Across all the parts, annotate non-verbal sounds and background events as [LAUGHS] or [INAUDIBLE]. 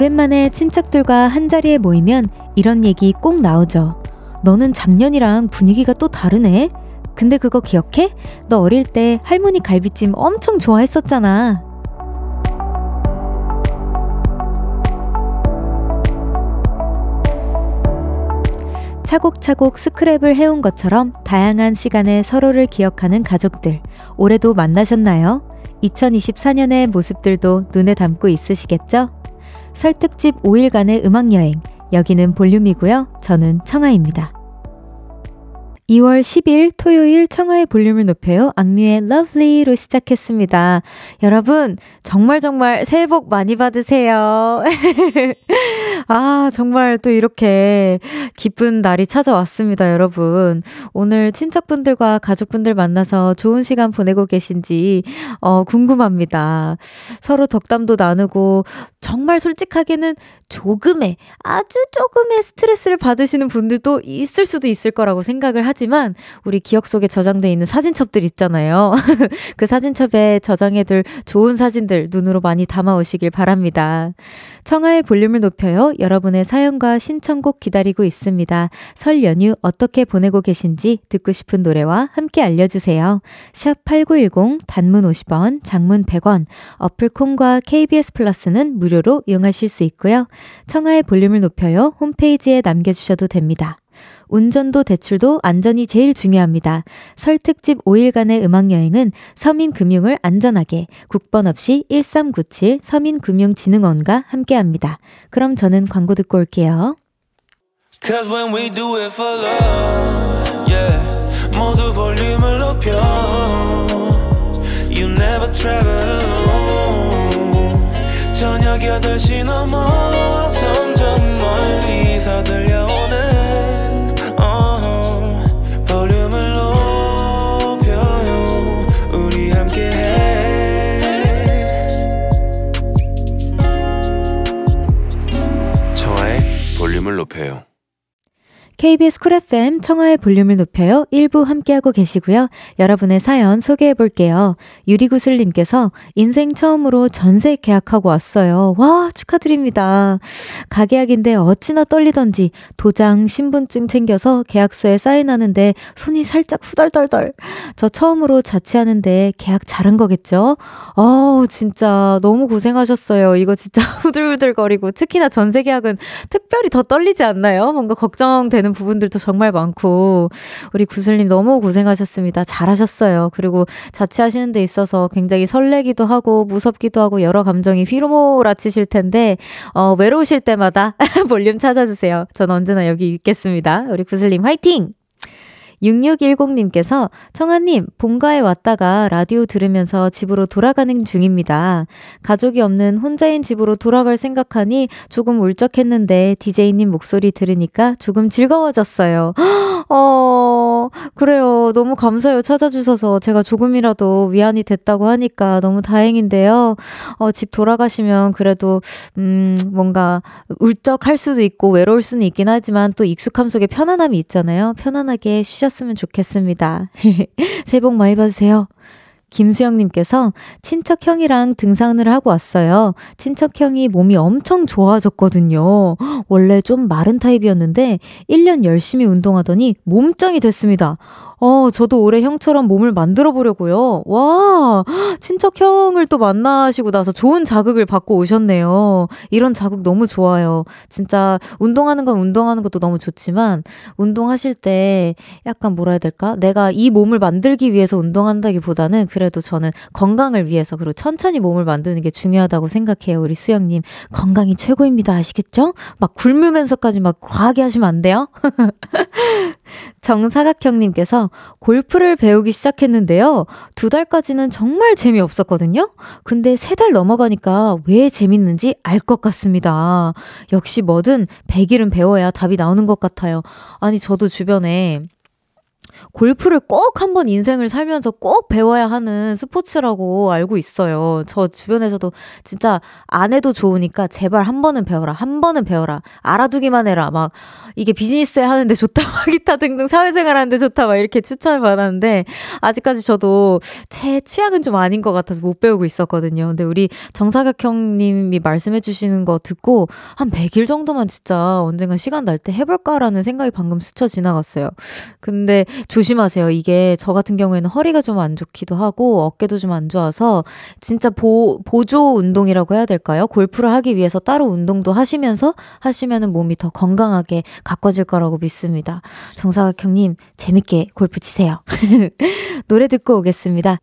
오랜만에 친척들과 한자리에 모이면 이런 얘기 꼭 나오죠. 너는 작년이랑 분위기가 또 다르네? 근데 그거 기억해? 너 어릴 때 할머니 갈비찜 엄청 좋아했었잖아. 차곡차곡 스크랩을 해온 것처럼 다양한 시간에 서로를 기억하는 가족들. 올해도 만나셨나요? 2024년의 모습들도 눈에 담고 있으시겠죠? 설특집 5일간의 음악여행. 여기는 볼륨이고요. 저는 청아입니다. 2월 10일 토요일 청하의 볼륨을 높여요. 악뮤의 Lovely로 시작했습니다. 여러분, 정말 정말 새해 복 많이 받으세요. [LAUGHS] 아, 정말 또 이렇게 기쁜 날이 찾아왔습니다, 여러분. 오늘 친척분들과 가족분들 만나서 좋은 시간 보내고 계신지, 어, 궁금합니다. 서로 덕담도 나누고, 정말 솔직하게는 조금의, 아주 조금의 스트레스를 받으시는 분들도 있을 수도 있을 거라고 생각을 하지 만 우리 기억 속에 저장돼 있는 사진첩들 있잖아요. [LAUGHS] 그 사진첩에 저장해둘 좋은 사진들 눈으로 많이 담아 오시길 바랍니다. 청하의 볼륨을 높여요. 여러분의 사연과 신청곡 기다리고 있습니다. 설 연휴 어떻게 보내고 계신지 듣고 싶은 노래와 함께 알려주세요. 샵 8910 단문 50원, 장문 100원, 어플 콩과 KBS 플러스는 무료로 이용하실 수 있고요. 청하의 볼륨을 높여요. 홈페이지에 남겨주셔도 됩니다. 운전도 대출도 안전이 제일 중요합니다. 설 특집 5일간의 음악여행은 서민금융을 안전하게 국번 없이 1397 서민금융진흥원과 함께합니다. 그럼 저는 광고 듣고 올게요. Cause when we do it for love, yeah. 모두 볼륨을 높여. You never travel alone. 저녁 8시 넘어 점점 멀리서 들 KBS 쿨 FM 청하의 볼륨을 높여요. 1부 함께하고 계시고요. 여러분의 사연 소개해 볼게요. 유리구슬님께서 인생 처음으로 전세 계약하고 왔어요. 와, 축하드립니다. 가계약인데 어찌나 떨리던지 도장, 신분증 챙겨서 계약서에 사인하는데 손이 살짝 후덜덜덜. 저 처음으로 자취하는데 계약 잘한 거겠죠? 어우, 진짜 너무 고생하셨어요. 이거 진짜 [LAUGHS] 후들후들거리고 특히나 전세 계약은 특별히 더 떨리지 않나요? 뭔가 걱정되는 되는 부분들도 정말 많고 우리 구슬님 너무 고생하셨습니다. 잘하셨어요. 그리고 자취하시는 데 있어서 굉장히 설레기도 하고 무섭기도 하고 여러 감정이 휘몰아치실 텐데 어, 외로우실 때마다 [LAUGHS] 볼륨 찾아주세요. 전 언제나 여기 있겠습니다. 우리 구슬님 화이팅! 6610님께서 청아님, 본가에 왔다가 라디오 들으면서 집으로 돌아가는 중입니다. 가족이 없는 혼자인 집으로 돌아갈 생각하니 조금 울적했는데 디제이님 목소리 들으니까 조금 즐거워졌어요. [GASPS] 어, 그래요. 너무 감사해요. 찾아주셔서 제가 조금이라도 위안이 됐다고 하니까 너무 다행인데요. 어, 집 돌아가시면 그래도, 음, 뭔가 울적할 수도 있고 외로울 수는 있긴 하지만 또 익숙함 속에 편안함이 있잖아요. 편안하게 쉬셨 하셨으면 좋겠습니다. [LAUGHS] 새해 복 많이 받으세요. 김수영님께서 친척 형이랑 등산을 하고 왔어요. 친척 형이 몸이 엄청 좋아졌거든요. 원래 좀 마른 타입이었는데 1년 열심히 운동하더니 몸짱이 됐습니다. 어, 저도 올해 형처럼 몸을 만들어 보려고요. 와, 친척 형을 또 만나시고 나서 좋은 자극을 받고 오셨네요. 이런 자극 너무 좋아요. 진짜 운동하는 건 운동하는 것도 너무 좋지만 운동하실 때 약간 뭐라 해야 될까? 내가 이 몸을 만들기 위해서 운동한다기보다는 그래도 저는 건강을 위해서 그리고 천천히 몸을 만드는 게 중요하다고 생각해요. 우리 수영님. 건강이 최고입니다. 아시겠죠? 막 굶으면서까지 막 과하게 하시면 안 돼요? [LAUGHS] 정사각형님께서 골프를 배우기 시작했는데요. 두 달까지는 정말 재미없었거든요. 근데 세 달 넘어가니까 왜 재밌는지 알 것 같습니다. 역시 뭐든 100일은 배워야 답이 나오는 것 같아요. 아니, 저도 주변에 골프를 꼭 한번 인생을 살면서 꼭 배워야 하는 스포츠라고 알고 있어요. 저 주변에서도 진짜 안 해도 좋으니까 제발 한 번은 배워라. 한 번은 배워라. 알아두기만 해라. 막 이게 비즈니스에 하는데 좋다. [LAUGHS] 기타 등등 사회생활 하는데 좋다. 막 이렇게 추천을 받았는데 아직까지 저도 제 취향은 좀 아닌 것 같아서 못 배우고 있었거든요. 근데 우리 정사각 형님이 말씀해 주시는 거 듣고 한 100일 정도만 진짜 언젠가 시간 날 때 해볼까라는 생각이 방금 스쳐 지나갔어요. 근데 조 심하세요. 이게 저 같은 경우에는 허리가 좀 안 좋기도 하고 어깨도 좀 안 좋아서 진짜 보, 보조 운동이라고 해야 될까요? 골프를 하기 위해서 따로 운동도 하시면서 하시면은 몸이 더 건강하게 가꿔질 거라고 믿습니다. 정사각 형님, 재밌게 골프 치세요. [LAUGHS] 노래 듣고 오겠습니다.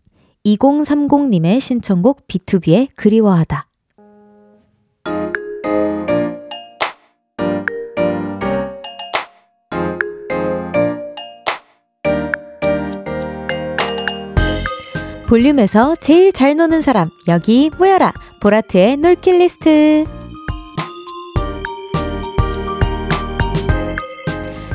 2030님의 신청곡 B2B의 그리워하다. 볼륨에서 제일 잘 노는 사람, 여기 모여라. 보라트의 놀킬 리스트.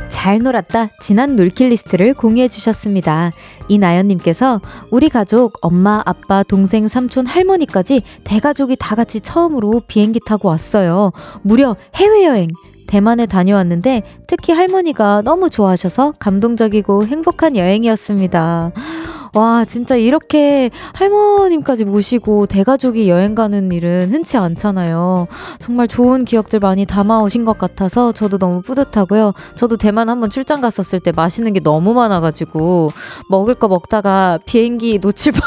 잘 놀았다 지난 놀킬 리스트를 공유해 주셨습니다. 이나연님께서 우리 가족 엄마 아빠 동생 삼촌 할머니까지 대가족이 다 같이 처음으로 비행기 타고 왔어요. 무려 해외 여행 대만에 다녀왔는데 특히 할머니가 너무 좋아하셔서 감동적이고 행복한 여행이었습니다. 와, 진짜 이렇게 할머님까지 모시고 대가족이 여행 가는 일은 흔치 않잖아요. 정말 좋은 기억들 많이 담아오신 것 같아서 저도 너무 뿌듯하고요. 저도 대만 한번 출장 갔었을 때 맛있는 게 너무 많아가지고 먹을 거 먹다가 비행기 놓칠 [LAUGHS] 뻔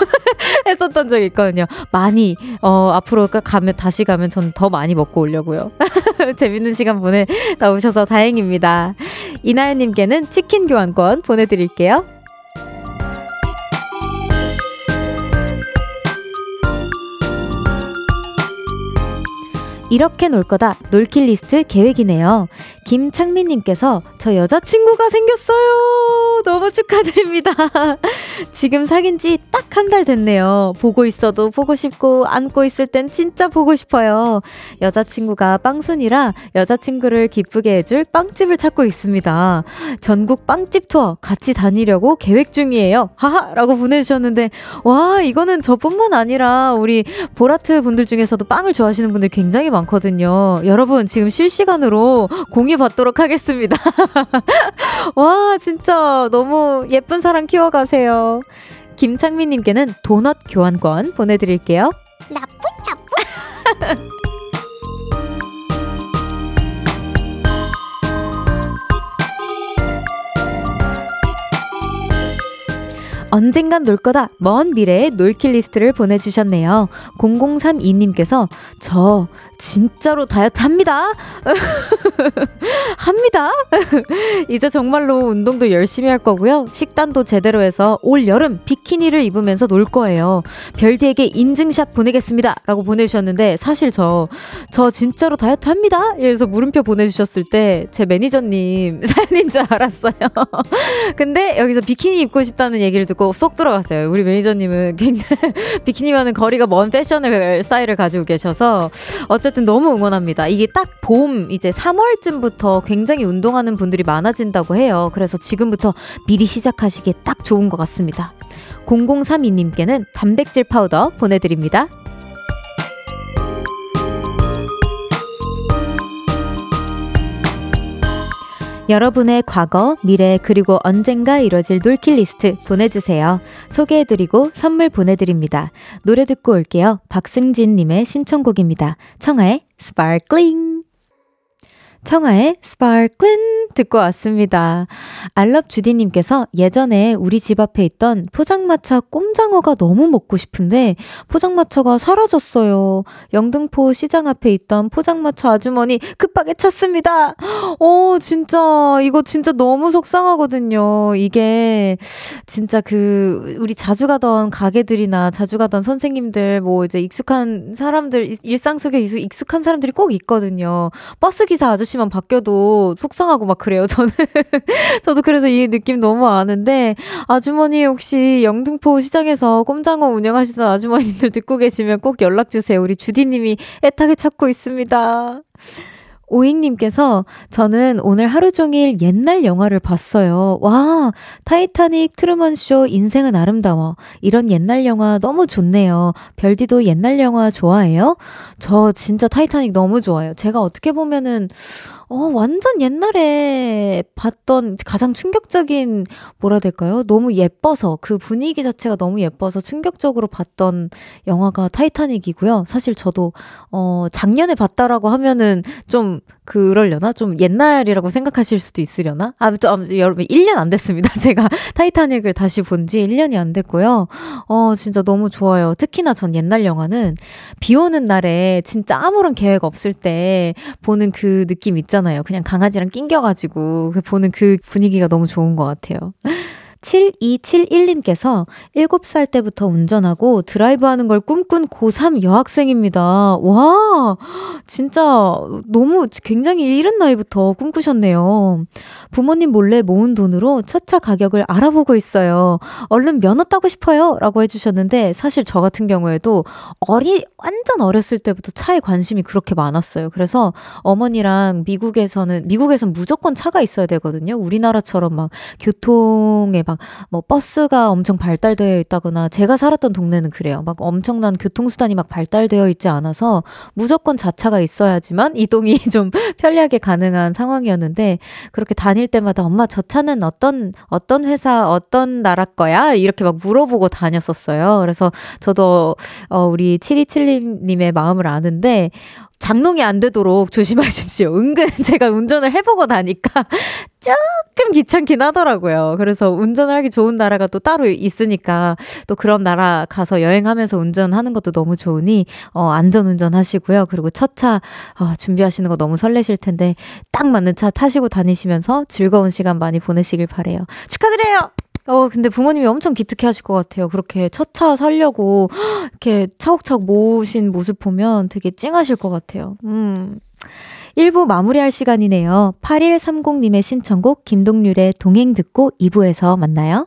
했었던 적이 있거든요. 많이, 어, 앞으로 가면, 다시 가면 전 더 많이 먹고 오려고요. [LAUGHS] 재밌는 시간 보내 나오셔서 다행입니다. 이나연님께는 치킨 교환권 보내드릴게요. 이렇게 놀 거다 놀킬 리스트 계획이네요. 김창민님께서 저 여자친구가 생겼어요. 너무 축하드립니다. [LAUGHS] 지금 사귄 지 딱 한 달 됐네요. 보고 있어도 보고 싶고 안고 있을 땐 진짜 보고 싶어요. 여자친구가 빵순이라 여자친구를 기쁘게 해줄 빵집을 찾고 있습니다. 전국 빵집 투어 같이 다니려고 계획 중이에요. 하하! 라고 보내주셨는데, 와, 이거는 저뿐만 아니라 우리 보라트 분들 중에서도 빵을 좋아하시는 분들 굉장히 많거든요. 여러분, 지금 실시간으로 공유 받도록 하겠습니다. [LAUGHS] 와, 진짜 너무 예쁜 사랑 키워가세요. 김창민님께는 도넛 교환권 보내드릴게요. 나쁜, 나쁜. [LAUGHS] 언젠간 놀 거다. 먼 미래의 놀킷 리스트를 보내주셨네요. 0032님께서 저 진짜로 다이어트 합니다. [LAUGHS] 합니다. [LAUGHS] 이제 정말로 운동도 열심히 할 거고요. 식단도 제대로 해서 올 여름 비키니를 입으면서 놀 거예요. 별디에게 인증샷 보내겠습니다. 라고 보내주셨는데 사실 저, 저 진짜로 다이어트 합니다. 이래서 물음표 보내주셨을 때 제 매니저님 [LAUGHS] 사연인 줄 알았어요. 근데 여기서 비키니 입고 싶다는 얘기를 듣고 쏙 들어갔어요. 우리 매니저님은 굉장히 [LAUGHS] 비키니와는 거리가 먼 패션을 스타일을 가지고 계셔서 어쨌든 너무 응원합니다. 이게 딱 봄 이제 3월쯤부터 굉장히 운동하는 분들이 많아진다고 해요. 그래서 지금부터 미리 시작하시기에 딱 좋은 것 같습니다. 0032님께는 단백질 파우더 보내드립니다. 여러분의 과거, 미래, 그리고 언젠가 이뤄질 놀킷 리스트 보내주세요. 소개해드리고 선물 보내드립니다. 노래 듣고 올게요. 박승진님의 신청곡입니다. 청하의 Sparkling. 청하의 Sparkling 듣고 왔습니다. 알럽 주디님께서 예전에 우리 집 앞에 있던 포장마차 꼼장어가 너무 먹고 싶은데 포장마차가 사라졌어요. 영등포 시장 앞에 있던 포장마차 아주머니 급하게 찾습니다. 어, 진짜 이거 진짜 너무 속상하거든요. 이게 진짜 그 우리 자주 가던 가게들이나 자주 가던 선생님들 뭐 이제 익숙한 사람들 일상 속에 익숙한 사람들이 꼭 있거든요. 버스 기사 아저씨 아저씨만 바뀌어도 속상하고 막 그래요, 저는. [LAUGHS] 저도 그래서 이 느낌 너무 아는데, 아주머니 혹시 영등포 시장에서 꼼장어 운영하시던 아주머님들 [LAUGHS] 듣고 계시면 꼭 연락주세요. 우리 주디님이 애타게 찾고 있습니다. 오잉님께서 저는 오늘 하루 종일 옛날 영화를 봤어요. 와, 타이타닉, 트루먼쇼, 인생은 아름다워. 이런 옛날 영화 너무 좋네요. 별디도 옛날 영화 좋아해요? 저 진짜 타이타닉 너무 좋아해요. 제가 어떻게 보면은, 어, 완전 옛날에 봤던 가장 충격적인, 뭐라 될까요? 너무 예뻐서, 그 분위기 자체가 너무 예뻐서 충격적으로 봤던 영화가 타이타닉이고요. 사실 저도, 어, 작년에 봤다라고 하면은 좀 그러려나? 좀 옛날이라고 생각하실 수도 있으려나? 아무튼, 아무튼 여러분 1년 안 됐습니다. [LAUGHS] 제가 타이타닉을 다시 본 지 1년이 안 됐고요. 어, 진짜 너무 좋아요. 특히나 전 옛날 영화는 비 오는 날에 진짜 아무런 계획 없을 때 보는 그 느낌 있잖아요. 그냥 강아지랑 낑겨가지고 보는 그 분위기가 너무 좋은 것 같아요. 7271님께서 7살 때부터 운전하고 드라이브 하는 걸 꿈꾼 고3 여학생입니다. 와, 진짜 너무 굉장히 이른 나이부터 꿈꾸셨네요. 부모님 몰래 모은 돈으로 첫 차 가격을 알아보고 있어요. 얼른 면허 따고 싶어요. 라고 해주셨는데, 사실 저 같은 경우에도 어리, 완전 어렸을 때부터 차에 관심이 그렇게 많았어요. 그래서 어머니랑 미국에서는, 미국에선 무조건 차가 있어야 되거든요. 우리나라처럼 막 교통에 막, 뭐, 버스가 엄청 발달되어 있다거나, 제가 살았던 동네는 그래요. 막 엄청난 교통수단이 막 발달되어 있지 않아서 무조건 자차가 있어야지만 이동이 [LAUGHS] 좀 편리하게 가능한 상황이었는데, 그렇게 다닐 때마다 엄마 저 차는 어떤, 어떤 회사, 어떤 나라 거야? 이렇게 막 물어보고 다녔었어요. 그래서 저도, 어, 우리 727님의 마음을 아는데, 장롱이 안 되도록 조심하십시오. 은근 [LAUGHS] 제가 운전을 해보고 나니까 [LAUGHS] 조금 귀찮긴 하더라고요. 그래서 운전을 하기 좋은 나라가 또 따로 있으니까 또 그런 나라 가서 여행하면서 운전하는 것도 너무 좋으니 어, 안전 운전하시고요. 그리고 첫차 어, 준비하시는 거 너무 설레실 텐데 딱 맞는 차 타시고 다니시면서 즐거운 시간 많이 보내시길 바래요. 축하드려요. 어, 근데 부모님이 엄청 기특해 하실 것 같아요. 그렇게 첫 차 살려고 [GASPS] 이렇게 차곡차곡 모으신 모습 보면 되게 찡하실 것 같아요. 음. 1부 마무리할 시간이네요. 8130님의 신청곡 김동률의 동행 듣고 2부에서 만나요.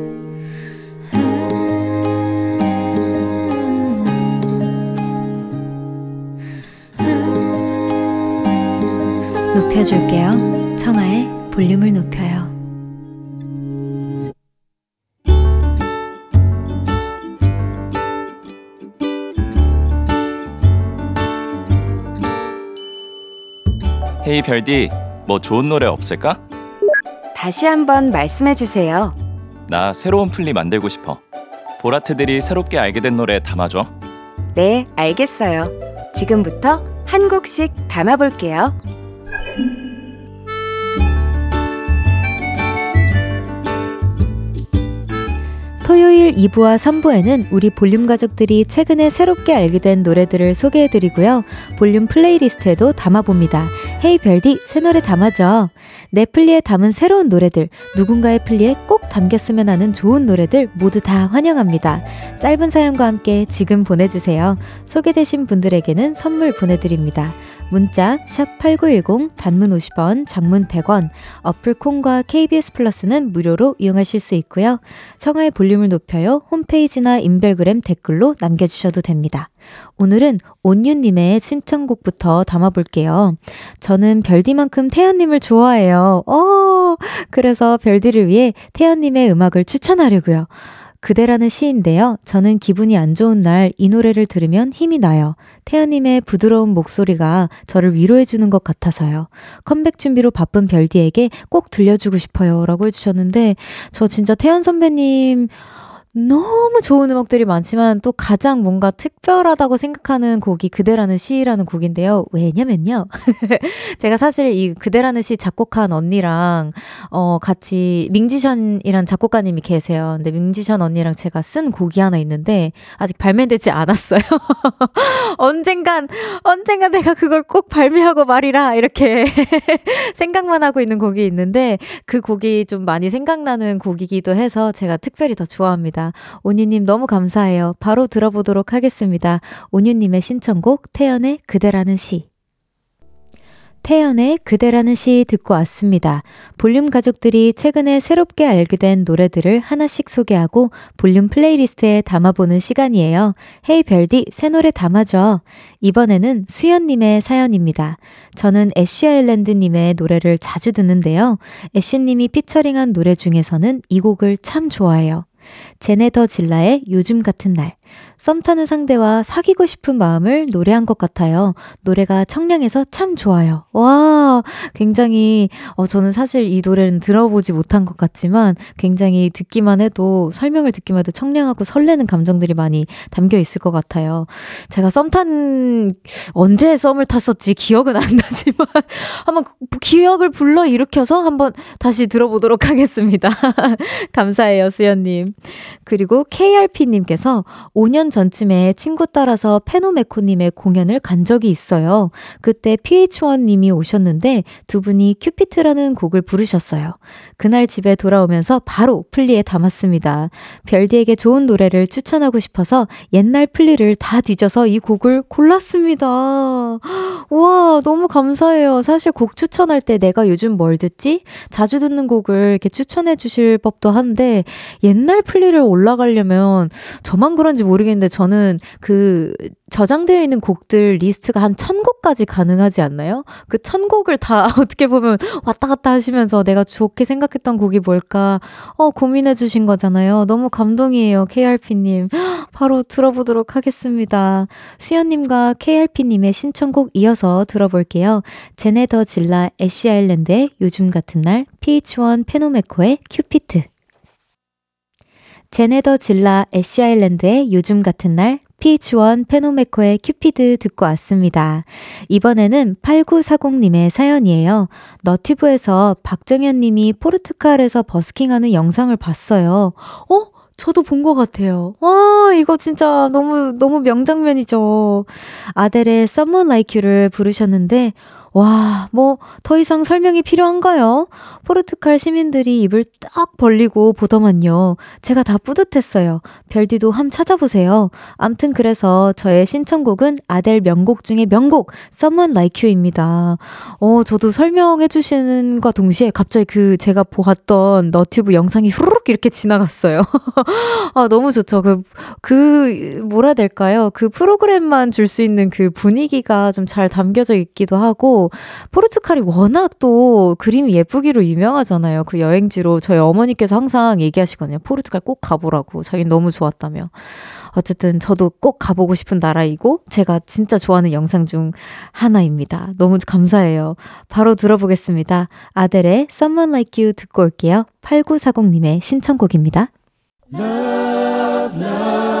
높여줄게요. 청하의 볼륨을 높여요. 헤이 별디, 뭐 좋은 노래 없을까? 다시 한번 말씀해 주세요. 나 새로운 플리 만들고 싶어. 보라트들이 새롭게 알게 된 노래 담아줘. 네, 알겠어요. 지금부터 한 곡씩 담아볼게요. 토요일 2부와 3부에는 우리 볼륨 가족들이 최근에 새롭게 알게 된 노래들을 소개해드리고요. 볼륨 playlist에도 담아봅니다. Hey 별디, 새 노래 담아줘. 내 플리에 담은 새로운 노래들, 누군가의 플리에 꼭 담겼으면 하는 좋은 노래들 모두 다 환영합니다. 짧은 사연과 함께 지금 보내주세요. 소개되신 분들에게는 선물 보내드립니다. 문자 8 9 1 0 단문 50원, 장문 100원, 어플 콩과 KBS 플러스는 무료로 이용하실 수 있고요. 청하의 볼륨을 높여요. 홈페이지나 인별그램 댓글로 남겨주셔도 됩니다. 오늘은 온유님의 신청곡부터 담아볼게요. 저는 별디만큼 태연님을 좋아해요. 어, 그래서 별디를 위해 태연님의 음악을 추천하려고요. 그대라는 시인데요. 저는 기분이 안 좋은 날 이 노래를 들으면 힘이 나요. 태연님의 부드러운 목소리가 저를 위로해주는 것 같아서요. 컴백 준비로 바쁜 별디에게 꼭 들려주고 싶어요. 라고 해주셨는데, 저 진짜 태연 선배님, 너무 좋은 음악들이 많지만 또 가장 뭔가 특별하다고 생각하는 곡이 그대라는 시라는 곡인데요. 왜냐면요. [LAUGHS] 제가 사실 이 그대라는 시 작곡한 언니랑 어 같이 민지션이란 작곡가님이 계세요. 근데 민지션 언니랑 제가 쓴 곡이 하나 있는데 아직 발매되지 않았어요. [LAUGHS] 언젠간 언젠간 내가 그걸 꼭 발매하고 말리라 이렇게 [LAUGHS] 생각만 하고 있는 곡이 있는데 그 곡이 좀 많이 생각나는 곡이기도 해서 제가 특별히 더 좋아합니다. 있습니다. 온유님 너무 감사해요. 바로 들어보도록 하겠습니다. 온유님의 신청곡 태연의 그대라는 시. 태연의 그대라는 시 듣고 왔습니다. 볼륨 가족들이 최근에 새롭게 알게 된 노래들을 하나씩 소개하고 볼륨 playlist에 담아보는 시간이에요. 헤이 별디, 새 노래 담아줘. 이번에는 수연님의 사연입니다. 저는 애쉬 아일랜드님의 노래를 자주 듣는데요. 애쉬님이 피처링한 노래 중에서는 이 곡을 참 좋아해요. 제네더 질라의 요즘 같은 날. 썸 타는 상대와 사귀고 싶은 마음을 노래한 것 같아요. 노래가 청량해서 참 좋아요. 와, 굉장히, 어, 저는 사실 이 노래는 들어보지 못한 것 같지만 굉장히 듣기만 해도, 설명을 듣기만 해도 청량하고 설레는 감정들이 많이 담겨 있을 것 같아요. 제가 썸 탄, 언제 썸을 탔었지 기억은 안 나지만, [LAUGHS] 한번 기억을 불러 일으켜서 한번 다시 들어보도록 하겠습니다. [LAUGHS] 감사해요, 수연님. 그리고 KRP님께서 5년 전쯤에 친구 따라서 페노메코님의 공연을 간 적이 있어요. 그때 PH1님이 오셨는데 두 분이 큐피트라는 곡을 부르셨어요. 그날 집에 돌아오면서 바로 플리에 담았습니다. 별디에게 좋은 노래를 추천하고 싶어서 옛날 플리를 다 뒤져서 이 곡을 골랐습니다. [GASPS] 와, 너무 감사해요. 사실 곡 추천할 때 내가 요즘 뭘 듣지? 자주 듣는 곡을 이렇게 추천해 주실 법도 한데 옛날 플리를 올라가려면 저만 그런지 모르겠는데 저는 그 저장되어 있는 곡들 리스트가 한 천곡까지 가능하지 않나요? 그 천곡을 다 [LAUGHS] 어떻게 보면 왔다 갔다 하시면서 내가 좋게 생각했던 곡이 뭘까, 어, 고민해 주신 거잖아요. 너무 감동이에요, KRP님. [GASPS] 바로 들어보도록 하겠습니다. 수연님과 KRP님의 신청곡 이어서 들어볼게요. 제네 더 질라 애쉬 아일랜드의 요즘 같은 날, pH-1 페노메코의 큐피드. 제네 더 질라 애쉬 아일랜드의 요즘 같은 날, pH-1 페노메코의 큐피드 듣고 왔습니다. 이번에는 8940님의 사연이에요. 너튜브에서 박정현 님이 포르투갈에서 버스킹하는 영상을 봤어요. 어? 저도 본 것 같아요. 와, 이거 진짜 너무, 너무 명장면이죠. 아델의 Someone Like You를 부르셨는데, 와, 뭐, 더 이상 설명이 필요한가요? 포르투갈 시민들이 입을 딱 벌리고 보더만요. 제가 다 뿌듯했어요. 별디도 함 찾아보세요. 암튼 그래서 저의 신청곡은 아델 명곡 중에 명곡, Someone Like You입니다. 어, 저도 설명해 주시는과 동시에 갑자기 그 제가 보았던 너튜브 영상이 후루룩 이렇게 지나갔어요. [LAUGHS] 아, 너무 좋죠. 그, 그, 뭐라 될까요? 그 프로그램만 줄 수 있는 그 분위기가 좀 잘 담겨져 있기도 하 고, 포르투갈이 워낙 또 그림이 예쁘기로 유명하잖아요. 그 여행지로 저희 어머니께서 항상 얘기하시거든요. 포르투갈 꼭 가보라고. 자기는 너무 좋았다며. 어쨌든 저도 꼭 가보고 싶은 나라이고 제가 진짜 좋아하는 영상 중 하나입니다. 너무 감사해요. 바로 들어보겠습니다. 아델의 Someone Like You 듣고 올게요. 8940님의 신청곡입니다. Love, love.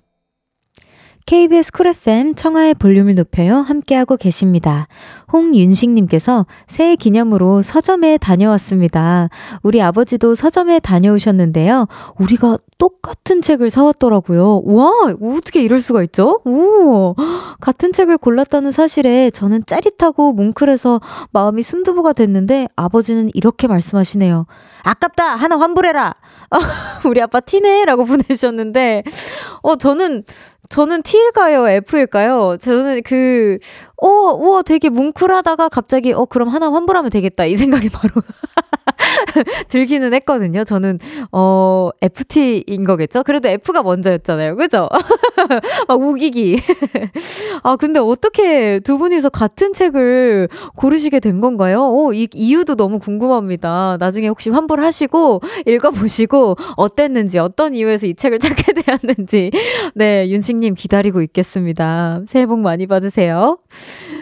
KBS 쿨 FM 청하의 볼륨을 높여요. 함께하고 계십니다. 홍윤식님께서 새해 기념으로 서점에 다녀왔습니다. 우리 아버지도 서점에 다녀오셨는데요. 우리가 똑같은 책을 사왔더라고요. 와, 어떻게 이럴 수가 있죠? 오, 같은 책을 골랐다는 사실에 저는 짜릿하고 뭉클해서 마음이 순두부가 됐는데 아버지는 이렇게 말씀하시네요. 아깝다! 하나 환불해라! [LAUGHS] 우리 아빠 티네! 라고 보내주셨는데, 어, 저는 저는 T일까요? F일까요? 저는 그, 어, 우와, 되게 뭉클하다가 갑자기, 어, 그럼 하나 환불하면 되겠다. 이 생각이 바로 [LAUGHS] 들기는 했거든요. 저는, 어, FT인 거겠죠? 그래도 F가 먼저였잖아요. 그죠? [LAUGHS] 막 우기기. [LAUGHS] 아, 근데 어떻게 두 분이서 같은 책을 고르시게 된 건가요? 어, 이 이유도 너무 궁금합니다. 나중에 혹시 환불하시고 읽어보시고 어땠는지, 어떤 이유에서 이 책을 찾게 되었는지. 네, 윤식 님 기다리고 있겠습니다. 새해 복 많이 받으세요.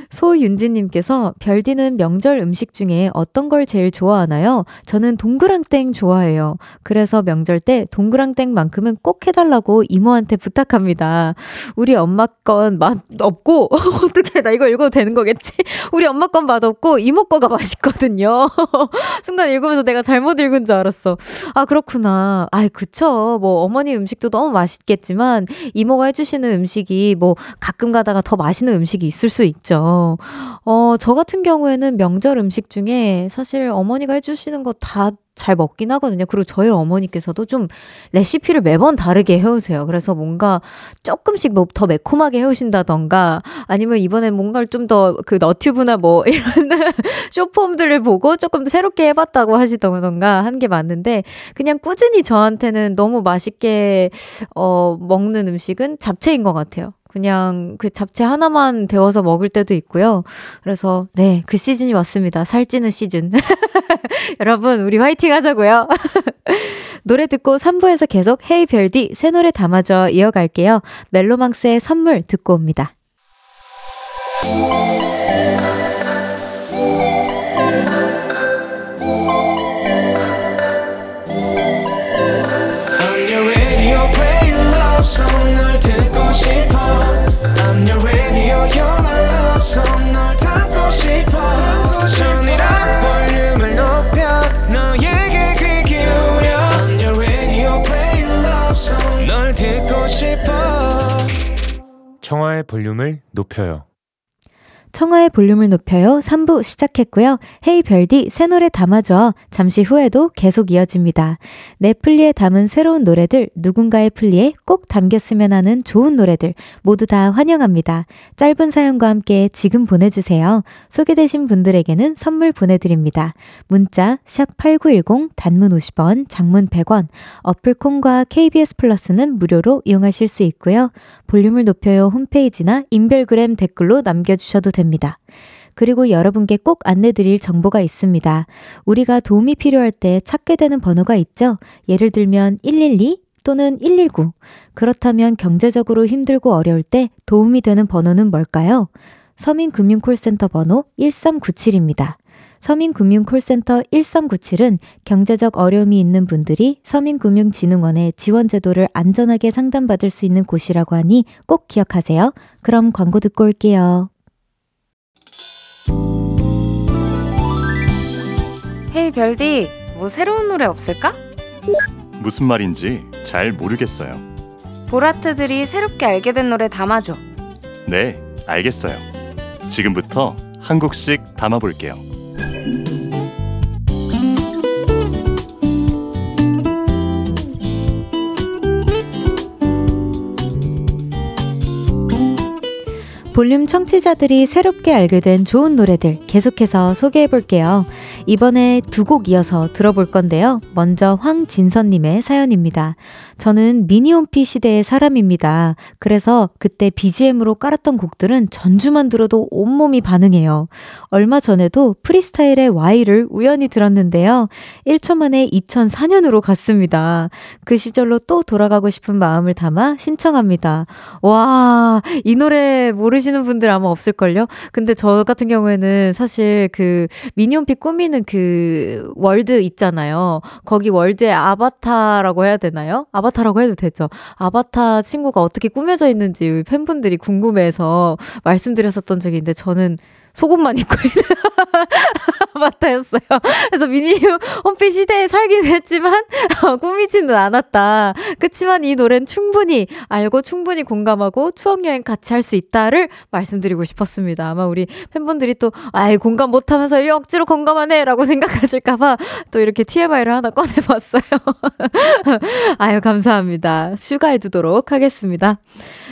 소윤지님께서 별디는 명절 음식 중에 어떤 걸 제일 좋아하나요? 저는 동그랑땡 좋아해요. 그래서 명절 때 동그랑땡만큼은 꼭 해달라고 이모한테 부탁합니다. 우리 엄마 건 맛 없고, [LAUGHS] 어떻게, 나 이거 읽어도 되는 거겠지? 우리 엄마 건 맛 없고, 이모 거가 맛있거든요. [LAUGHS] 순간 읽으면서 내가 잘못 읽은 줄 알았어. 아, 그렇구나. 아이, 그쵸. 뭐, 어머니 음식도 너무 맛있겠지만, 이모가 해주 시는 음식이 뭐, 가끔 가다가 더 맛있는 음식이 있을 수 있죠. 어, 저 같은 경우에는 명절 음식 중에 사실 어머니가 해주시는 거 다 잘 먹긴 하거든요. 그리고 저희 어머니께서도 좀 레시피를 매번 다르게 해오세요. 그래서 뭔가 조금씩 뭐 더 매콤하게 해오신다던가 아니면 이번에 뭔가를 좀 더 그 너튜브나 뭐 [LAUGHS] 이런 쇼폼들을 보고 조금 더 새롭게 해봤다고 하시던가 한 게 맞는데 그냥 꾸준히 저한테는 너무 맛있게 어, 먹는 음식은 잡채인 것 같아요. 그냥 그 잡채 하나만 데워서 먹을 때도 있고요. 그래서 네, 그 시즌이 왔습니다. 살찌는 시즌. [LAUGHS] 여러분, 우리 화이팅 하자고요. [LAUGHS] 노래 듣고 3부에서 계속 헤이 별디 새 노래 담아줘 이어갈게요. 멜로망스의 선물 듣고 옵니다. 청하의 볼륨을 높여요. 청하의 볼륨을 높여요. 3부 시작했고요. 헤이 별디 새 노래 담아줘. 잠시 후에도 계속 이어집니다. 내 플리에 담은 새로운 노래들, 누군가의 플리에 꼭 담겼으면 하는 좋은 노래들 모두 다 환영합니다. 짧은 사연과 함께 지금 보내주세요. 소개되신 분들에게는 선물 보내드립니다. 문자 샵8910 단문 50원, 장문 100원, 어플 콩과 KBS 플러스는 무료로 이용하실 수 있고요. 볼륨을 높여요 홈페이지나 인별그램 댓글로 남겨주셔도 됩니다. 그리고 여러분께 꼭 안내드릴 정보가 있습니다. 우리가 도움이 필요할 때 찾게 되는 번호가 있죠? 예를 들면 112 또는 119. 그렇다면 경제적으로 힘들고 어려울 때 도움이 되는 번호는 뭘까요? 서민금융콜센터 번호 1397입니다. 서민금융콜센터 1397은 경제적 어려움이 있는 분들이 서민금융진흥원의 지원제도를 안전하게 상담받을 수 있는 곳이라고 하니 꼭 기억하세요. 그럼 광고 듣고 올게요. 헤이 별디, 뭐 새로운 노래 없을까? 무슨 말인지 잘 모르겠어요. 보라트들이 새롭게 알게 된 노래 담아줘. 네, 알겠어요. 지금부터 한 곡씩 담아볼게요. 볼륨 청취자들이 새롭게 알게 된 좋은 노래들 계속해서 소개해 볼게요. 이번에 두 곡 이어서 들어볼 건데요. 먼저 황진선님의 사연입니다. 저는 미니홈피 시대의 사람입니다. 그래서 그때 BGM으로 깔았던 곡들은 전주만 들어도 온몸이 반응해요. 얼마 전에도 프리스타일의 Y를 우연히 들었는데요. 1초 만에 2004년으로 갔습니다. 그 시절로 또 돌아가고 싶은 마음을 담아 신청합니다. 와, 이 노래 모르시는 분들 아마 없을걸요? 근데 저 같은 경우에는 사실 그 미니홈피 꾸미는 그 월드 있잖아요. 거기 월드의 아바타라고 해야 되나요? 아바 아바타라고 해도 되죠. 아바타 친구가 어떻게 꾸며져 있는지 팬분들이 궁금해서 말씀드렸었던 적이 있는데 저는 속옷만 [LAUGHS] 입고 있는 아바타였어요. 그래서 미니 홈피 시대에 살긴 했지만 어, 꾸미지는 않았다. 그치만 이 노래는 충분히 알고 충분히 공감하고 추억여행 같이 할 수 있다를 말씀드리고 싶었습니다. 아마 우리 팬분들이 또 아이 공감 못하면서 이 억지로 공감하네 라고 생각하실까봐 또 이렇게 TMI를 하나 꺼내봤어요. [LAUGHS] 아유 감사합니다. 추가해 두도록 하겠습니다.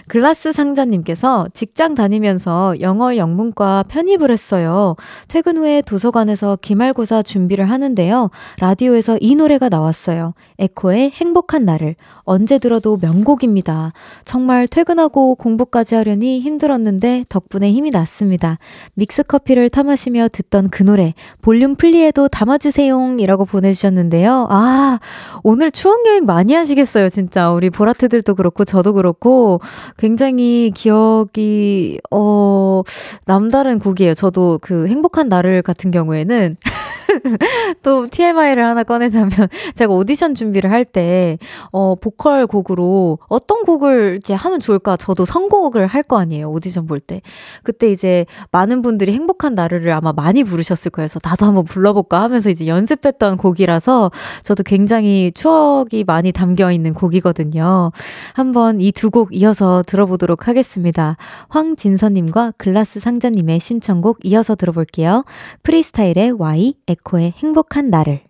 글라스 상자님께서 직장 다니면서 영어 영문과 편입을 했어요. 퇴근 후에 도서관 에서 긴 기말고사 준비를 하는데요. 라디오에서 이 노래가 나왔어요. 에코의 행복한 나를. 언제 들어도 명곡입니다. 정말 퇴근하고 공부까지 하려니 힘들었는데 덕분에 힘이 났습니다. 믹스커피를 타 마시며 듣던 그 노래, 볼륨 플리에도 담아주세요. 이라고 보내주셨는데요. 아, 오늘 추억여행 많이 하시겠어요, 진짜. 우리 보라트들도 그렇고, 저도 그렇고, 굉장히 기억이, 어, 남다른 곡이에요. 저도 그 행복한 나를 같은 경우에 경우에는 [LAUGHS] 또 TMI를 하나 꺼내자면 [LAUGHS] 제가 오디션 준비를 할 때 어, 보컬 곡으로 어떤 곡을 이렇게 하면 좋을까 저도 선곡을 할 거 아니에요. 오디션 볼 때. 그때 이제 많은 분들이 행복한 나를을 아마 많이 부르셨을 거예요. 그래서 나도 한번 불러볼까 하면서 이제 연습했던 곡이라서 저도 굉장히 추억이 많이 담겨 있는 곡이거든요. 한번 이 두 곡 이어서 들어보도록 하겠습니다. 황진선님과 글라스 상자님의 신청곡 이어서 들어볼게요. 프리스타일의 Y, 에코 의 행복한 나를.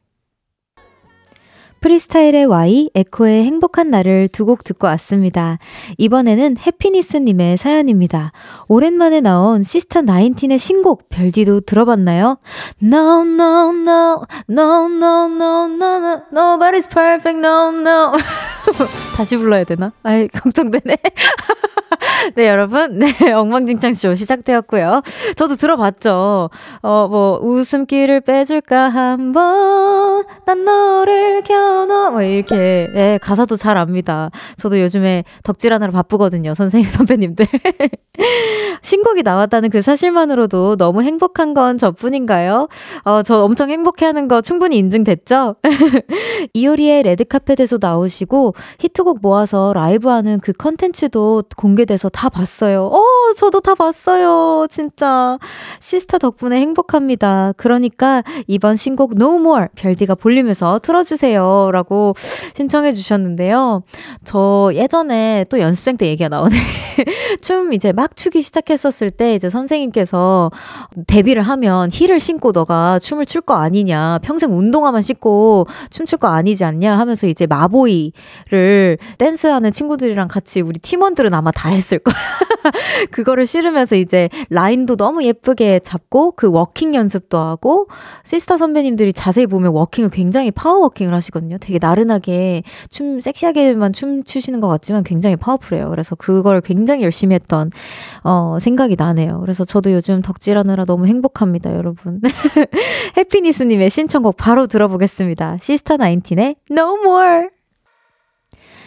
프리스타일의 Y, 에코의 행복한 나를 두곡 듣고 왔습니다. 이번에는 해피니스님의 사연입니다. 오랜만에 나온 시스타 나인틴의 신곡 별디도 들어봤나요? No, no, no, no, no, no, no, no, nobody's perfect, no, no. [LAUGHS] 다시 불러야 되나? 아이, 걱정되네. [LAUGHS] 네, 여러분. 네, 엉망진창쇼 시작되었고요. 저도 들어봤죠. 어, 뭐, 웃음기를 빼줄까 한번, 난 너를 겨 눠. 뭐, 이렇게. 네, 가사도 잘 압니다. 저도 요즘에 덕질하느라 바쁘거든요. 선생님, 선배님들. [LAUGHS] 신곡이 나왔다는 그 사실만으로도 너무 행복한 건 저뿐인가요? 어, 저 엄청 행복해 하는 거 충분히 인증됐죠? [LAUGHS] 이효리의 레드카펫에서 나오시고 히트곡 모아서 라이브하는 그 컨텐츠도 공개돼서 다 봤어요. 어, 저도 다 봤어요. 진짜. 시스타 덕분에 행복합니다. 그러니까 이번 신곡 No More 별디가 볼륨에서 틀어주세요. 라고 신청해 주셨는데요. 저 예전에 또 연습생 때 얘기가 나오네. [LAUGHS] 춤 이제 막 추기 시작 했었을 때 이제 선생님께서 데뷔를 하면 힐을 신고 너가 춤을 출 거 아니냐. 평생 운동화만 신고 춤출 거 아니지 않냐 하면서 이제 Ma Boy를 댄스하는 친구들이랑 같이 우리 팀원들은 아마 다 했을 거야. [LAUGHS] 그거를 신으면서 이제 라인도 너무 예쁘게 잡고 그 워킹 연습도 하고 시스타 선배님들이 자세히 보면 워킹을 굉장히 파워워킹을 하시거든요. 되게 나른하게 춤 섹시하게만 춤 추시는 것 같지만 굉장히 파워풀해요. 그래서 그걸 굉장히 열심히 했던 어 생각이 나네요. 그래서 저도 요즘 덕질하느라 너무 행복합니다, 여러분. [LAUGHS] 해피니스님의 신청곡 바로 들어보겠습니다. 시스타 나인틴의 No More.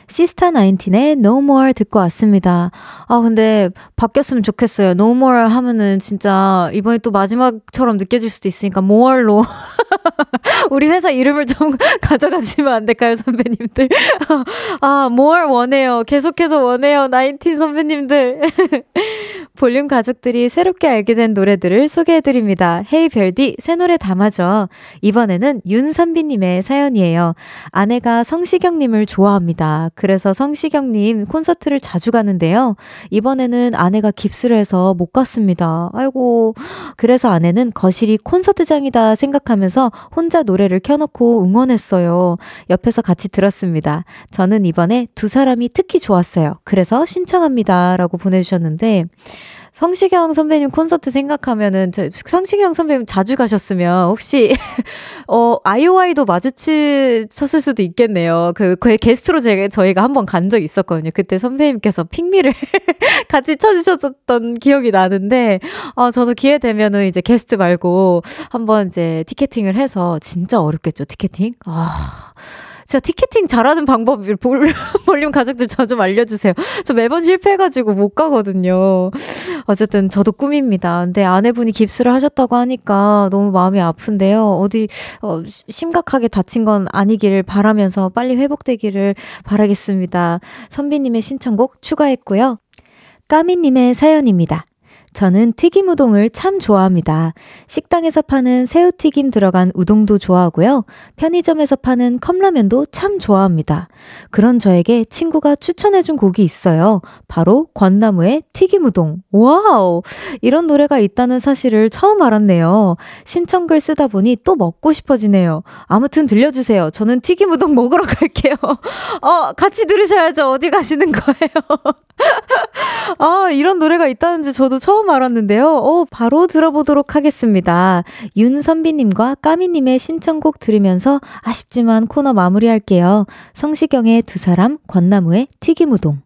시스타 나인틴의 No More 듣고 왔습니다. 아, 근데 바뀌었으면 좋겠어요. No More 하면은 진짜 이번에 또 마지막처럼 느껴질 수도 있으니까 More로 [LAUGHS] 우리 회사 이름을 좀 [LAUGHS] 가져가시면 안 될까요, 선배님들? 아, More 원해요. 계속해서 원해요. 나인틴 선배님들. 볼륨 가족들이 새롭게 알게 된 노래들을 소개해드립니다. 헤이 별디, 새 노래 담아줘. 이번에는 윤선비님의 사연이에요. 아내가 성시경님을 좋아합니다. 그래서 성시경님 콘서트를 자주 가는데요. 이번에는 아내가 깁스를 해서 못 갔습니다. 아이고. 그래서 아내는 거실이 콘서트장이다 생각하면서 혼자 노래를 켜놓고 응원했어요. 옆에서 같이 들었습니다. 저는 이번에 두 사람이 특히 좋았어요. 그래서 신청합니다. 라고 보내주셨는데, 성시경 선배님 콘서트 생각하면은 저 성시경 선배님 자주 가셨으면 혹시 [LAUGHS] 어 아이오아이도 마주치셨을 수도 있겠네요. 그, 그 게스트로 제가 저희가 한번 간 적이 있었거든요. 그때 선배님께서 핑미를 [LAUGHS] 같이 쳐주셨던 기억이 나는데 아 저도 기회 되면은 이제 게스트 말고 한번 이제 티켓팅을 해서 진짜 어렵겠죠 티켓팅. 아. 진짜 티켓팅 잘하는 방법 볼륨 가족들 저 좀 알려주세요. 저 매번 실패해가지고 못 가거든요. 어쨌든 저도 꿈입니다. 근데 아내분이 깁스를 하셨다고 하니까 너무 마음이 아픈데요. 어디 어, 심각하게 다친 건 아니기를 바라면서 빨리 회복되기를 바라겠습니다. 선비님의 신청곡 추가했고요. 까미님의 사연입니다. 저는 튀김 우동을 참 좋아합니다. 식당에서 파는 새우튀김 들어간 우동도 좋아하고요. 편의점에서 파는 컵라면도 참 좋아합니다. 그런 저에게 친구가 추천해준 곡이 있어요. 바로 권나무의 튀김 우동. 와우! 이런 노래가 있다는 사실을 처음 알았네요. 신청글 쓰다 보니 또 먹고 싶어지네요. 아무튼 들려주세요. 저는 튀김 우동 먹으러 갈게요. [LAUGHS] 어, 같이 들으셔야죠. 어디 가시는 거예요? [LAUGHS] 아, 이런 노래가 있다는지 저도 처음 처음 알았는데요. 오, 바로 들어보도록 하겠습니다. 윤선비님과 까미님의 신청곡 들으면서 아쉽지만 코너 마무리할게요. 성시경의 두 사람, 권나무의 튀김우동.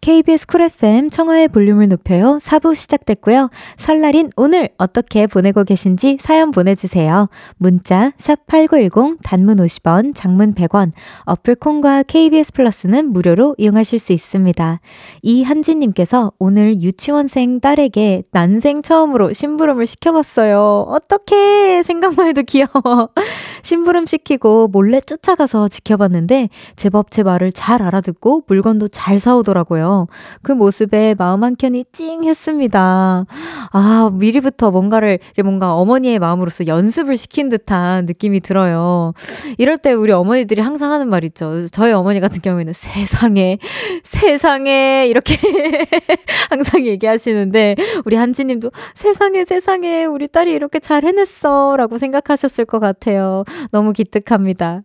KBS 쿨 FM 청하의 볼륨을 높여요. 4부 시작됐고요. 설날인 오늘 어떻게 보내고 계신지 사연 보내주세요. 문자 샵8910 단문 50원, 장문 100원, 어플 콩과 KBS 플러스는 무료로 이용하실 수 있습니다. 이한진님께서 오늘 유치원생 딸에게 난생 처음으로 심부름을 시켜봤어요. 어떻게 생각만 해도 귀여워. [LAUGHS] 심부름 시키고 몰래 쫓아가서 지켜봤는데 제법 제 말을 잘 알아듣고 물건도 잘 사오더라고요. 그 모습에 마음 한켠이 찡 했습니다. 아, 미리부터 뭔가를, 뭔가 어머니의 마음으로서 연습을 시킨 듯한 느낌이 들어요. 이럴 때 우리 어머니들이 항상 하는 말 있죠. 저희 어머니 같은 경우에는 세상에, 세상에, 이렇게 [LAUGHS] 항상 얘기하시는데, 우리 한지님도 세상에, 세상에, 우리 딸이 이렇게 잘 해냈어. 라고 생각하셨을 것 같아요. 너무 기특합니다.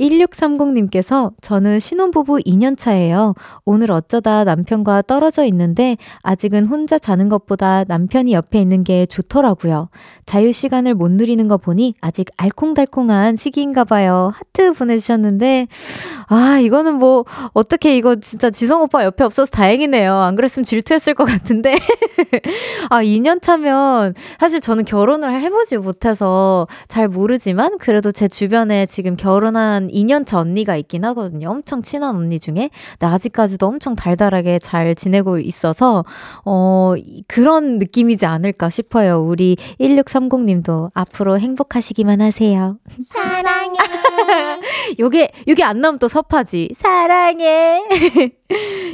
1630님께서 저는 신혼부부 2년차예요. 오늘 어쩌다 남편과 떨어져 있는데 아직은 혼자 자는 것보다 남편이 옆에 있는 게 좋더라고요. 자유 시간을 못 누리는 거 보니 아직 알콩달콩한 시기인가 봐요. 하트 보내주셨는데 아 이거는 뭐 어떻게 이거 진짜 지성 오빠 옆에 없어서 다행이네요. 안 그랬으면 질투했을 것 같은데 [LAUGHS] 아 2년 차면 사실 저는 결혼을 해보지 못해서 잘 모르지만 그래도 제 주변에 지금 결혼 결혼한 2년 차 언니가 있긴 하거든요. 엄청 친한 언니 중에. 근데 아직까지도 엄청 달달하게 잘 지내고 있어서, 어, 그런 느낌이지 않을까 싶어요. 우리 1630님도 앞으로 행복하시기만 하세요. 사랑해. [LAUGHS] [LAUGHS] 요게, 요게 안 나오면 또 섭하지. 사랑해. [LAUGHS]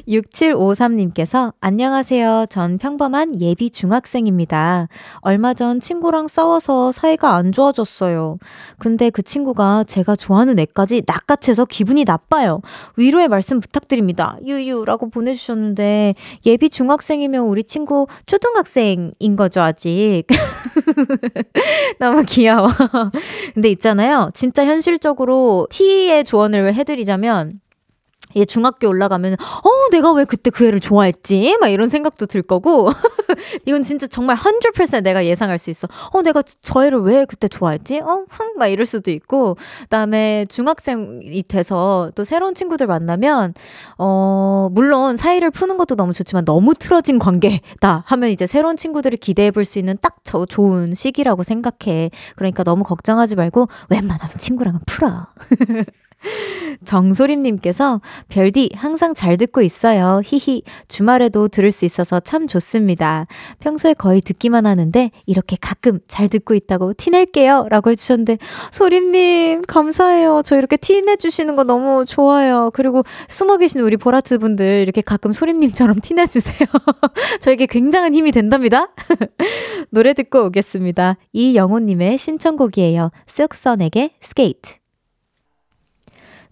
6753님께서 안녕하세요. 전 평범한 예비 중학생입니다. 얼마 전 친구랑 싸워서 사이가 안 좋아졌어요. 근데 그 친구가 제가 좋아하는 애까지 낚아채서 기분이 나빠요. 위로의 말씀 부탁드립니다. 유유라고 보내주셨는데 예비 중학생이면 우리 친구 초등학생인 거죠, 아직. [LAUGHS] 너무 귀여워. 근데 있잖아요. 진짜 현실적으로 T의 조언을 해드리자면 얘 중학교 올라가면 어 내가 왜 그때 그 애를 좋아했지? 막 이런 생각도 들 거고. [LAUGHS] 이건 진짜 정말 100% 내가 예상할 수 있어. 어 내가 저 애를 왜 그때 좋아했지? 어흥막 이럴 수도 있고. 그다음에 중학생이 돼서 또 새로운 친구들 만나면 어 물론 사이를 푸는 것도 너무 좋지만 너무 틀어진 관계다 하면 이제 새로운 친구들을 기대해 볼 수 있는 딱 저 좋은 시기라고 생각해. 그러니까 너무 걱정하지 말고 웬만하면 친구랑은 풀어 [LAUGHS] 정소림님께서 별디 항상 잘 듣고 있어요. 히히 주말에도 들을 수 있어서 참 좋습니다. 평소에 거의 듣기만 하는데 이렇게 가끔 잘 듣고 있다고 티낼게요. 라고 해주셨는데 소림님 감사해요. 저 이렇게 티내주시는 거 너무 좋아요. 그리고 숨어 계신 우리 보라트 분들 이렇게 가끔 소림님처럼 티내주세요. [LAUGHS] 저에게 굉장한 힘이 된답니다. [LAUGHS] 노래 듣고 오겠습니다. 이영호님의 신청곡이에요. 쓱선에게 스케이트.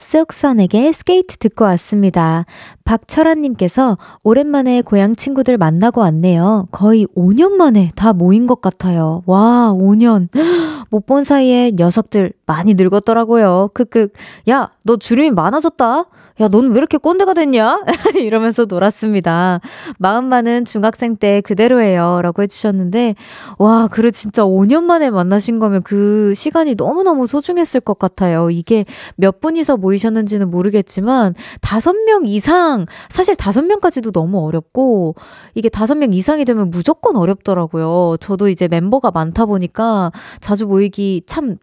쓱선에게 스케이트 듣고 왔습니다. 박철아님께서 오랜만에 고향 친구들 만나고 왔네요. 거의 5년 만에 다 모인 것 같아요. 와, 5년. [GASPS] 못 본 사이에 녀석들 많이 늙었더라고요. 크크. 야, 너 주름이 많아졌다? 야, 넌 왜 이렇게 꼰대가 됐냐? [LAUGHS] 이러면서 놀았습니다. 마음만은 중학생 때 그대로예요. 라고 해주셨는데, 와, 그래, 진짜 5년 만에 만나신 거면 그 시간이 너무너무 소중했을 것 같아요. 이게 몇 분이서 모이셨는지는 모르겠지만, 다섯 명 이상, 사실 다섯 명까지도 너무 어렵고, 이게 다섯 명 이상이 되면 무조건 어렵더라고요. 저도 이제 멤버가 많다 보니까 자주 모이기 참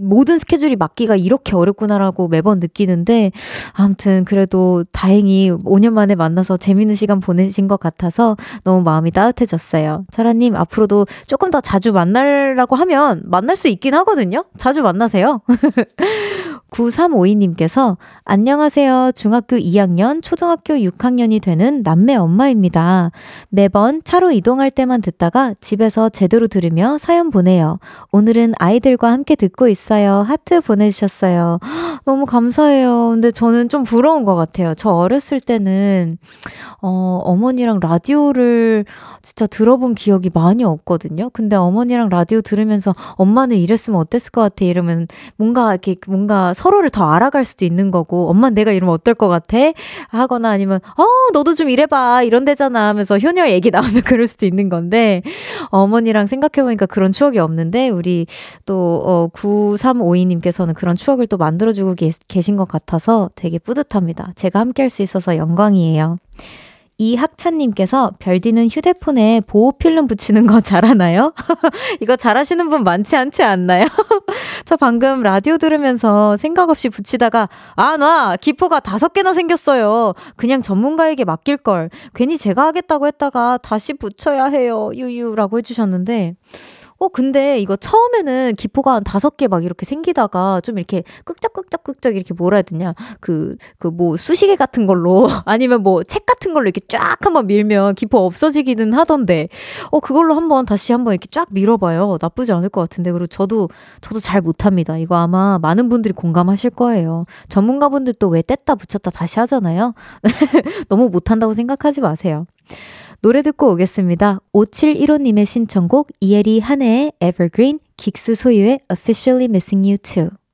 모든 스케줄이 맞기가 이렇게 어렵구나라고 매번 느끼는데, 아무튼 그래도 다행히 5년 만에 만나서 재밌는 시간 보내신 것 같아서 너무 마음이 따뜻해졌어요. 철아님, 앞으로도 조금 더 자주 만나려고 하면 만날 수 있긴 하거든요? 자주 만나세요. [LAUGHS] 9352님께서 안녕하세요. 중학교 2학년, 초등학교 6학년이 되는 남매 엄마입니다. 매번 차로 이동할 때만 듣다가 집에서 제대로 들으며 사연 보내요. 오늘은 아이들과 함께 듣고 있어요. 하트 보내주셨어요. [GASPS] 너무 감사해요. 근데 저는 좀 부러운 것 같아요. 저 어렸을 때는, 어, 어머니랑 라디오를 진짜 들어본 기억이 많이 없거든요. 근데 어머니랑 라디오 들으면서 엄마는 이랬으면 어땠을 것 같아. 이러면 뭔가 이렇게 뭔가 서로를 더 알아갈 수도 있는 거고, 엄마 내가 이러면 어떨 것 같아? 하거나 아니면, 어, 너도 좀 이래봐. 이런 데잖아. 하면서 효녀 얘기 나오면 [LAUGHS] 그럴 수도 있는 건데, 어머니랑 생각해보니까 그런 추억이 없는데, 우리 또, 어, 9352님께서는 그런 추억을 또 만들어주고 계, 계신 것 같아서 되게 뿌듯합니다. 제가 함께 할 수 있어서 영광이에요. 이학찬님께서 별디는 휴대폰에 보호필름 붙이는 거 잘하나요? [LAUGHS] 이거 잘하시는 분 많지 않지 않나요? [LAUGHS] 저 방금 라디오 들으면서 생각 없이 붙이다가 아, 나 기포가 다섯 개나 생겼어요. 그냥 전문가에게 맡길 걸. 괜히 제가 하겠다고 했다가 다시 붙여야 해요. 유유라고 해주셨는데 어, 근데 이거 처음에는 기포가 한 다섯 개 막 이렇게 생기다가 좀 이렇게 끄적끄적끄적 이렇게 뭐라 해야 되냐. 그, 그 뭐 수시개 같은 걸로 [LAUGHS] 아니면 뭐 책 같은 걸로 이렇게 쫙 한번 밀면 기포 없어지기는 하던데. 어, 그걸로 한번 다시 한번 이렇게 쫙 밀어봐요. 나쁘지 않을 것 같은데. 그리고 저도, 저도 잘 못합니다. 이거 아마 많은 분들이 공감하실 거예요. 전문가분들도 왜 뗐다 붙였다 다시 하잖아요. [LAUGHS] 너무 못한다고 생각하지 마세요. 노래 듣고 오겠습니다. 5715님의 신청곡 이혜리 한혜의 Evergreen, 긱스 소유의 Officially Missing You Too.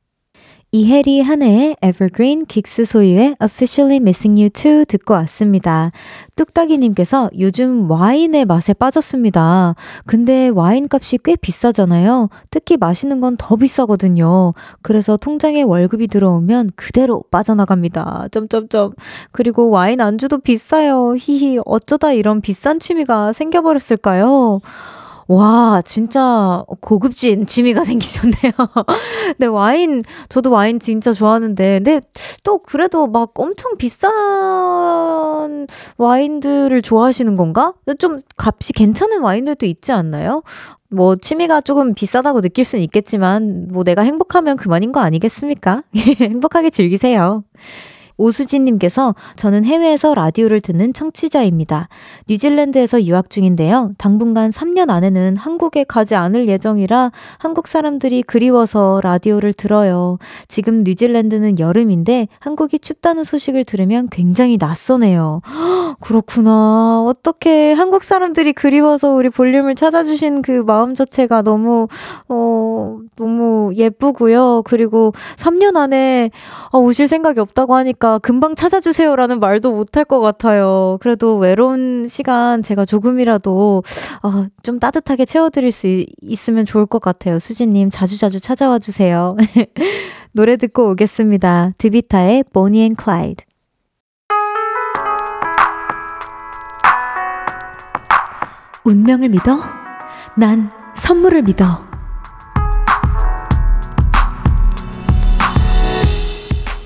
이혜리 한혜의 Evergreen, 긱스 소유의 Officially Missing You Too 듣고 왔습니다. 뚝딱이님께서 요즘 와인의 맛에 빠졌습니다. 근데 와인 값이 꽤 비싸잖아요. 특히 마시는 건 더 비싸거든요. 그래서 통장에 월급이 들어오면 그대로 빠져나갑니다. 점점점. 그리고 와인 안주도 비싸요. 히히. 어쩌다 이런 비싼 취미가 생겨버렸을까요? 와, 진짜 고급진 취미가 [LAUGHS] 생기셨네요. 네, 와인, 저도 와인 진짜 좋아하는데, 근데 또 그래도 막 엄청 비싼 와인들을 좋아하시는 건가? 좀 값이 괜찮은 와인들도 있지 않나요? 뭐 취미가 조금 비싸다고 느낄 수는 있겠지만, 뭐 내가 행복하면 그만인 거 아니겠습니까? [LAUGHS] 행복하게 즐기세요. 오수진님께서 저는 해외에서 라디오를 듣는 청취자입니다. 뉴질랜드에서 유학 중인데요. 당분간 3년 안에는 한국에 가지 않을 예정이라 한국 사람들이 그리워서 라디오를 들어요. 지금 뉴질랜드는 여름인데 한국이 춥다는 소식을 들으면 굉장히 낯서네요. [GASPS] 그렇구나. 어떻게 한국 사람들이 그리워서 우리 볼륨을 찾아주신 그 마음 자체가 너무, 어, 너무 예쁘고요. 그리고 3년 안에 어, 오실 생각이 없다고 하니까 금방 찾아주세요라는 말도 못할 것 같아요. 그래도 외로운 시간 제가 조금이라도 어, 좀 따뜻하게 채워드릴 수 있으면 좋을 것 같아요. 수지님 자주자주 찾아와 주세요. [LAUGHS] 노래 듣고 오겠습니다. 드비타의 Bonnie and Clyde. 운명을 믿어? 난 선물을 믿어.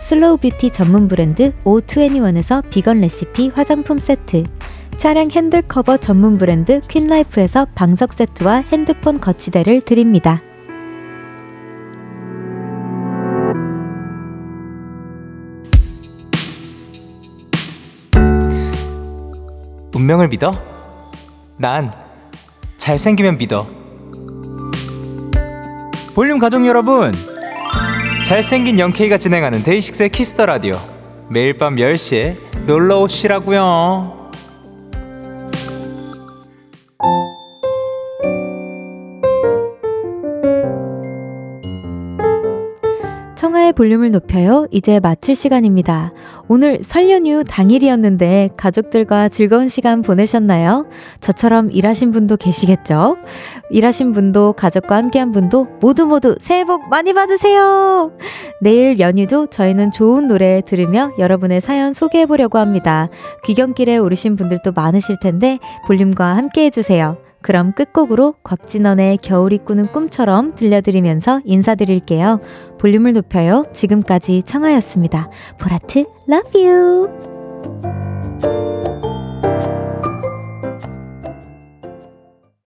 slow beauty 전문 브랜드 O21에서 비건 레시피 화장품 세트, 차량 핸들 커버 전문 브랜드 퀸라이프에서 방석 세트와 핸드폰 거치대를 드립니다. 운명을 믿어? 난 잘생기면 믿어. 볼륨 가족 여러분 잘생긴 영케이가 진행하는 데이식스의 키스 더 라디오 매일 밤 10시에 놀러 오시라고요. 볼륨을 높여요. 이제 마칠 시간입니다. 오늘 설 연휴 당일이었는데 가족들과 즐거운 시간 보내셨나요? 저처럼 일하신 분도 계시겠죠? 일하신 분도 가족과 함께한 분도 모두 모두 새해 복 많이 받으세요. 내일 연휴도 저희는 좋은 노래 들으며 여러분의 사연 소개해 보려고 합니다. 귀경길에 오르신 분들도 많으실 텐데 볼륨과 함께 해주세요. 그럼 끝곡으로 곽진원의 겨울이 꾸는 꿈처럼 들려드리면서 인사드릴게요. 볼륨을 높여요. 지금까지 청하였습니다. 보라트, love you!